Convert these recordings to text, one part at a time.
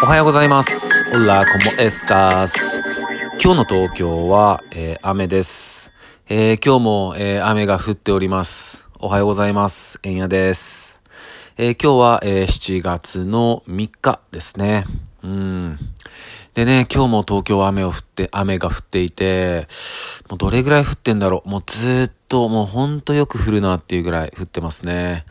おはようございます。オラコモエスタース。今日の東京は、えー雨です。えー今日も、えー雨が降っております。おはようございます。えんやです。え今日は、えー7月の3日ですね。うん。でね、今日も東京は雨を降って、雨が降っていて、もうどれぐらい降ってんだろう。もうずっと、もうほんとよく降るなっていうぐらい降ってますね。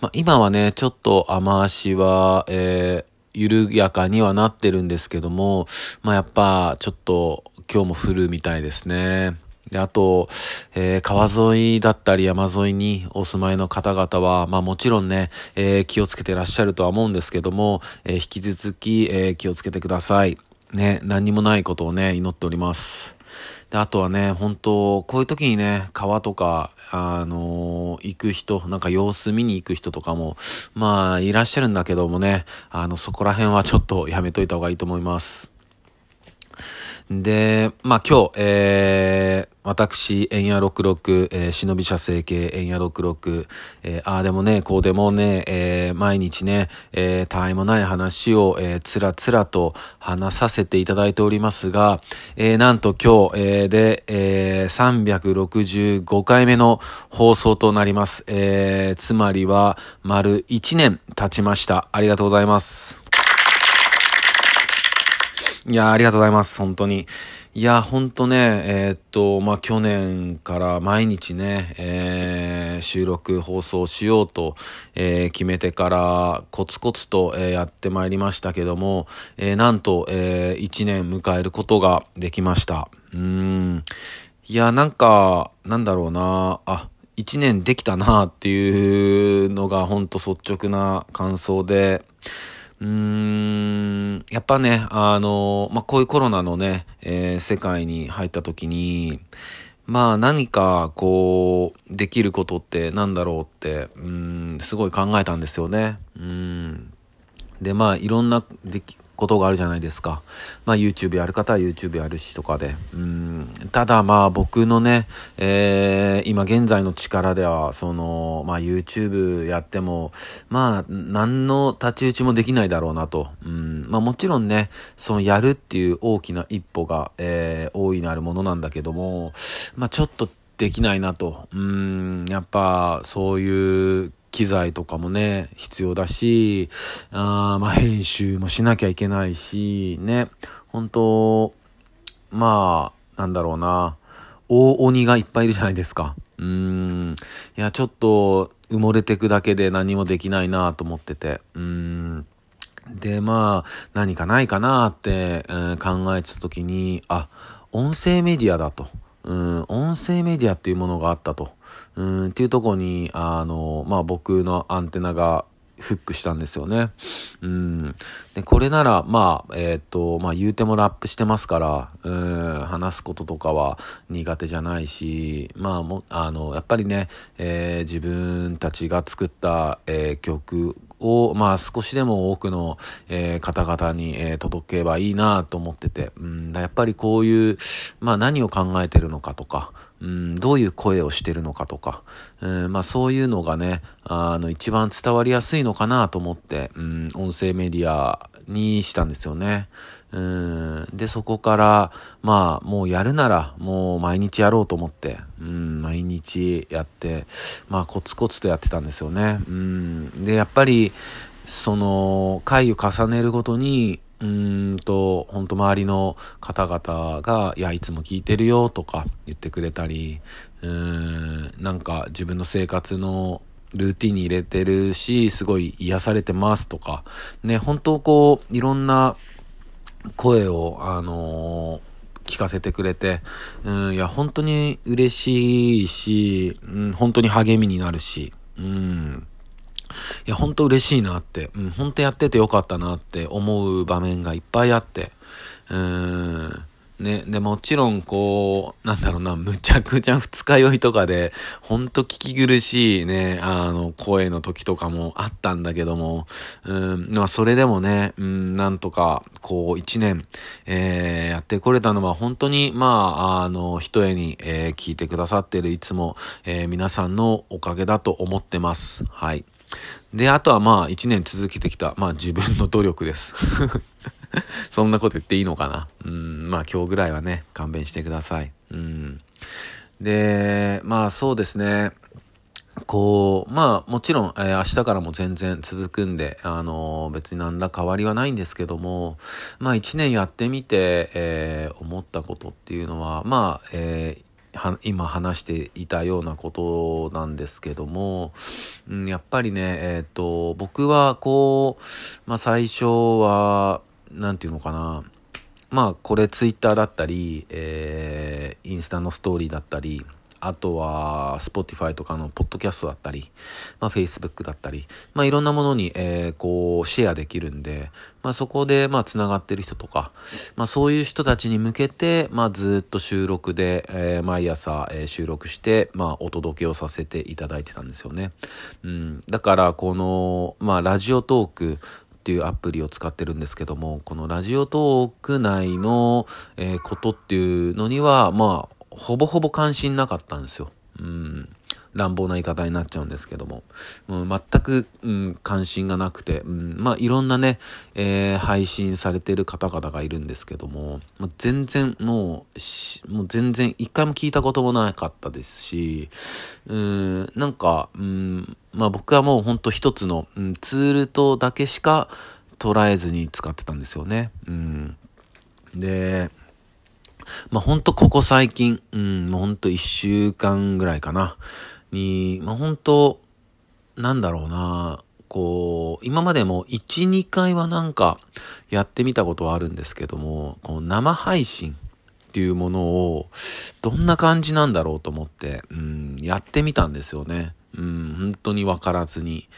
まあ、今はね、ちょっと雨足は、えー緩やかにはなってるんですけども、まあ、やっぱ、ちょっと、今日も降るみたいですね。で、あと、えー川沿いだったり山沿いにお住まいの方々は、まあもちろんね、えー気をつけてらっしゃるとは思うんですけども、えー引き続き、え気をつけてください。ね、何にもないことをね、祈っております。で、あとはね、本当こういう時にね、川とか、あのー行く人、なんか様子見に行く人とかも、まあ、いらっしゃるんだけどもね、あの、そこら辺はちょっとやめといた方がいいと思います。で、まあ今日、えー、私、円谷66、えー、忍び社成系円谷66、えー、ああでもね、こうでもね、えー、毎日ね、えー、たわいもない話を、えー、つらつらと話させていただいておりますが、えー、なんと今日、えー、で、えー、365回目の放送となります。えー、つまりは、丸1年経ちました。ありがとうございます。いや、ありがとうございます。本当に。いやー、ほんとね、えーっと、まあ、去年から毎日ね、えー収録放送しようと、えー決めてからコツコツと、えーやってまいりましたけども、えーなんと、え1年迎えることができました。うーん。いや、なんか、なんだろうな、あ、1年できたなっていうのがほんと率直な感想で、うーん、やっぱね、あの、まあ、こういうコロナのね、えー世界に入った時に、まあ何かこう、できることってなんだろうって、うん、すごい考えたんですよね。うん。で、まあいろんなでき、ことがあるじゃないですか。まあ YouTube やる方は YouTube やるしとかで。うん。ただまあ僕のね、えー今現在の力では、その、まあ YouTube やっても、まあ何の太刀打ちもできないだろうなと。うん。まあもちろんね、そのやるっていう大きな一歩が、えー大いなるものなんだけども、まあちょっとできないなと。うん。やっぱそういう、機材とかもね、必要だし、あまあ編集もしなきゃいけないし、ね、本当まあ、なんだろうな、大鬼がいっぱいいるじゃないですか。うーん。いや、ちょっと埋もれてくだけで何もできないなと思ってて。うん。で、まあ、何かないかなって、うん考えてた時に、あ、音声メディアだと。うん、音声メディアっていうものがあったと。うん、っていうところに、あの、まあ僕のアンテナがフックしたんですよね。うん。で、これなら、まあ、えっ、と、まあ言うてもラップしてますから、うん、話すこととかは苦手じゃないし、まあも、あの、やっぱりね、えー自分たちが作った、えー曲を、まあ少しでも多くの、えー方々に、えー届けばいいなと思ってて、うん、やっぱりこういう、まあ何を考えてるのかとか、うん、どういう声をしてるのかとか、うん、まあそういうのがね、あの一番伝わりやすいのかなと思って、うん、音声メディアにしたんですよね。うん、で、そこから、まあもうやるならもう毎日やろうと思って、うん、毎日やって、まあコツコツとやってたんですよね。うん、で、やっぱり、その、回を重ねるごとに、うんと、本当周りの方々が、いや、いつも聞いてるよとか言ってくれたり、うん、なんか自分の生活のルーティンに入れてるし、すごい癒されてますとか、ね、本当こう、いろんな声を、あのー聞かせてくれて、うん、いや、本当に嬉しいし、うん、本当に励みになるし、うん。いや、本当嬉しいなって、うん、本当やっててよかったなって思う場面がいっぱいあって、うーん。ね、で、もちろん、こう、なんだろうな、むちゃくちゃ二日酔いとかで、ほんと聞き苦しいね、あの、声の時とかもあったんだけども、うん、まあ、それでもね、うん、なんとか、こう、一年、えー、やってこれたのは、本当に、まあ、あの、一重に、えー聞いてくださってるいつも、えー皆さんのおかげだと思ってます。はい。で、あとはまあ一年続けてきた、まあ自分の努力です。そんなこと言っていいのかな？うん、まあ今日ぐらいはね、勘弁してください。うん。で、まあそうですね。こう、まあもちろん、えー、明日からも全然続くんで、あのー、別に何ら変わりはないんですけども、まあ一年やってみて、えー、思ったことっていうのは、まあ、え今話していたようなことなんですけども、うん、やっぱりね、えっ、と、僕はこう、まあ最初は、何て言うのかな、まあこれツイッターだったり、えー、インスタのストーリーだったり、あとは、Spotify とかのポッドキャストだったり、まあ、Facebook だったり、まあ、いろんなものに、えー、こう、シェアできるんで、まあ、そこで、まあ、繋がってる人とか、まあ、そういう人たちに向けて、まあ、ずっと収録で、えー、毎朝、えー、収録して、まあ、お届けをさせていただいてたんですよね。うん。だから、この、まあ、ラジオトーク、っていうアプリを使ってるんですけども、このラジオトーク内の、えー、ことっていうのには、まあ、ほぼほぼ関心なかったんですよ。うん。乱暴な言い方になっちゃうんですけども。うん、全く、うん、関心がなくて、うん、まあいろんなね、えー、配信されてる方々がいるんですけども、まあ、全然もう、もう全然一回も聞いたこともなかったですし、うん、なんか、うん、まあ僕はもうほんと一つの、うん、ツールとだけしか捉えずに使ってたんですよね。うん。で、まあ、ほんとここ最近、うん、もうほんと一週間ぐらいかな、に、まあ、ほんと、なんだろうな、こう、今までも1、2回はなんかやってみたことはあるんですけども、この生配信っていうものをどんな感じなんだろうと思って、うん、やってみたんですよね。うん、本当にわからずに。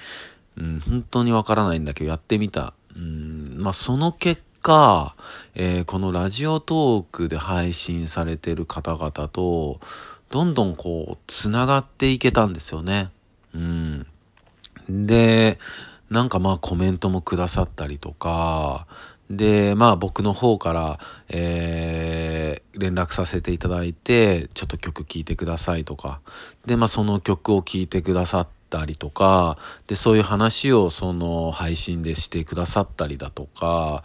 うん、本当にわからないんだけどやってみた。うん、まあその結果、えー、このラジオトークで配信されてる方々と、どんどんこう、つながっていけたんですよね。うん。で、なんかまあコメントもくださったりとか、で、まあ僕の方から、えー、連絡させていただいて、ちょっと曲聴いてくださいとか、で、まあその曲を聴いてくださったりとか、で、そういう話をその配信でしてくださったりだとか、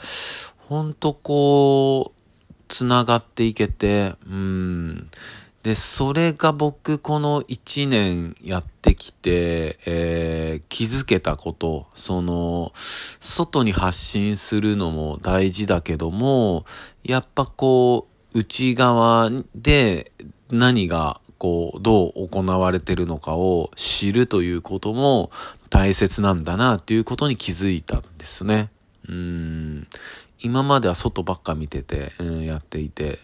ほんとこう、つながっていけて、うん。で、それが僕この一年やってきて、えー、気づけたこと、その、外に発信するのも大事だけども、やっぱこう、内側で何がこう、どう行われてるのかを知るということも大切なんだなっていうことに気づいたんですね。うん。今までは外ばっか見てて、うん、やっていて、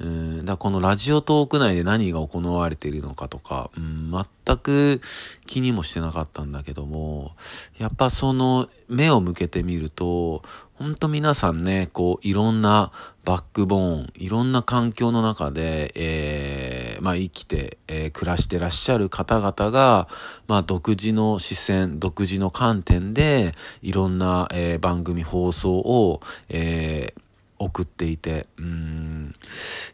うん、だこのラジオトーク内で何が行われているのかとか、うん、全く気にもしてなかったんだけども、やっぱその目を向けてみると、ほんと皆さんね、こういろんなバックボーン、いろんな環境の中で、えー、まあ生きて、えー、暮らしてらっしゃる方々が、まあ独自の視線、独自の観点で、いろんな、えー、番組放送を、えー、送っていて、うん。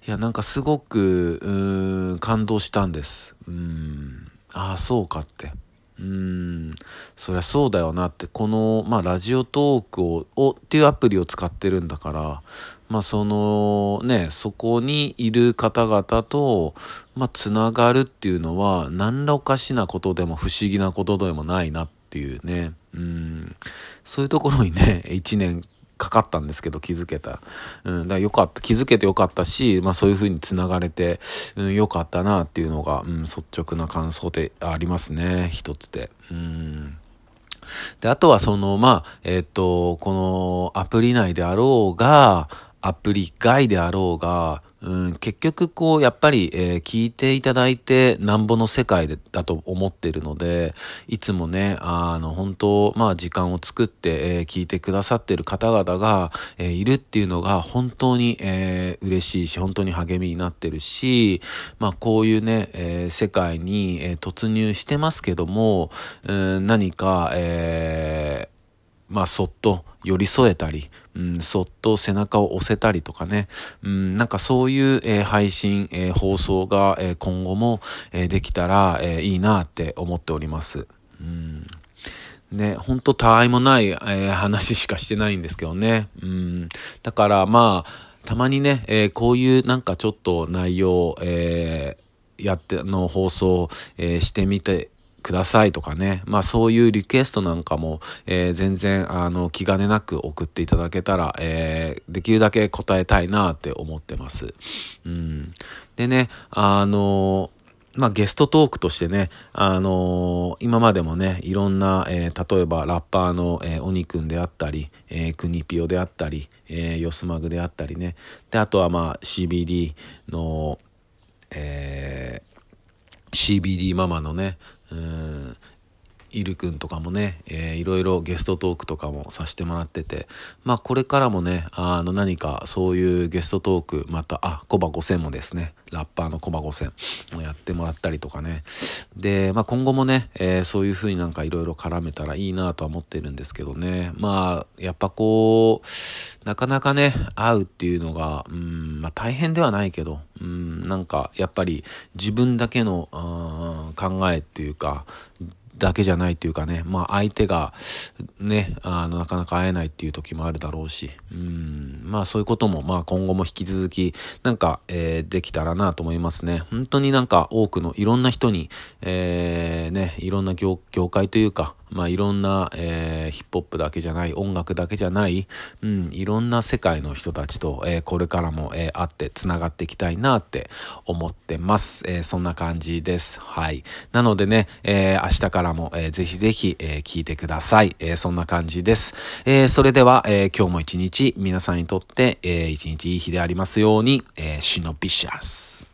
いや、なんかすごく、うん、感動したんです。うん。ああ、そうかって。うん、そりゃそうだよなって、この、まあ、ラジオトークを、をっていうアプリを使ってるんだから、まあ、その、ね、そこにいる方々と、まあ、つながるっていうのは、何らおかしなことでも不思議なことでもないなっていうね、うん、そういうところにね、一年かかったんですけど気づけた。うん、だからよかった、気づけてよかったし、まあそういう風に繋がれて、うん、よかったなっていうのが、うん、率直な感想でありますね、一つで。うん。で、あとはその、まあ、えっ、ー、と、このアプリ内であろうが、アプリ外であろうが、うん、結局こう、やっぱり、えー、聞いていただいてなんぼの世界だと思ってるので、いつもね、あの、本当まあ時間を作って、えー、聞いてくださってる方々が、えー、いるっていうのが本当に、えー、嬉しいし、本当に励みになってるし、まあこういうね、えー、世界に、えー、突入してますけども、うん、何か、えー、まあそっと寄り添えたり、うん、そっと背中を押せたりとかね、うん、なんかそういう、えー、配信、えー、放送が、えー、今後も、えできたら、えいいなって思っております。うんね、ほんとたわいもない、えー、話しかしてないんですけどね。うん。だからまあ、たまにね、えー、こういうなんかちょっと内容、えー、やって、の放送、えー、してみて、くださいとかね。まあそういうリクエストなんかも、えー、全然あの気兼ねなく送っていただけたら、えー、できるだけ答えたいなって思ってます。うん。でね、あのまあ、ゲストトークとしてね、あのー、今までもね、いろんな、えー、例えばラッパーの、えー、鬼くんであったり、えー、クニピオであったり、えー、ヨスマグであったりね。で、あとはまあ CBD の、えー、CBD ママのね、うんイルくんとかもね、えー、いろいろゲストトークとかもさせてもらってて、まあこれからもね、あの何かそういうゲストトーク、また、あ、コバ5000もですね、ラッパーのコバ5000もやってもらったりとかね。で、まあ今後もね、えー、そういう風になんかいろいろ絡めたらいいなとは思ってるんですけどね。まあ、やっぱこう、なかなかね、会うっていうのが、うん、まあ大変ではないけど、うん、なんかやっぱり自分だけの、考えっていうか、だけじゃないというかね、まあ相手がね、あの、なかなか会えないっていう時もあるだろうし、うん、まあそういうことも、まあ今後も引き続き、なんか、えー、できたらなと思いますね。本当になんか多くのいろんな人に、えー、ね、いろんな業界というか、まあいろんな、えー、ヒップホップだけじゃない、音楽だけじゃない、うん、いろんな世界の人たちと、えー、これからも、えー、会って繋がっていきたいなって思ってます。え、そんな感じです。はい。なのでね、え、明日からも、えー、ぜひぜひ、え、聞いてください。え、そんな感じです。え、それでは、え、今日も一日皆さんにとって、えー、一日いい日でありますように、えー、シノビシャス。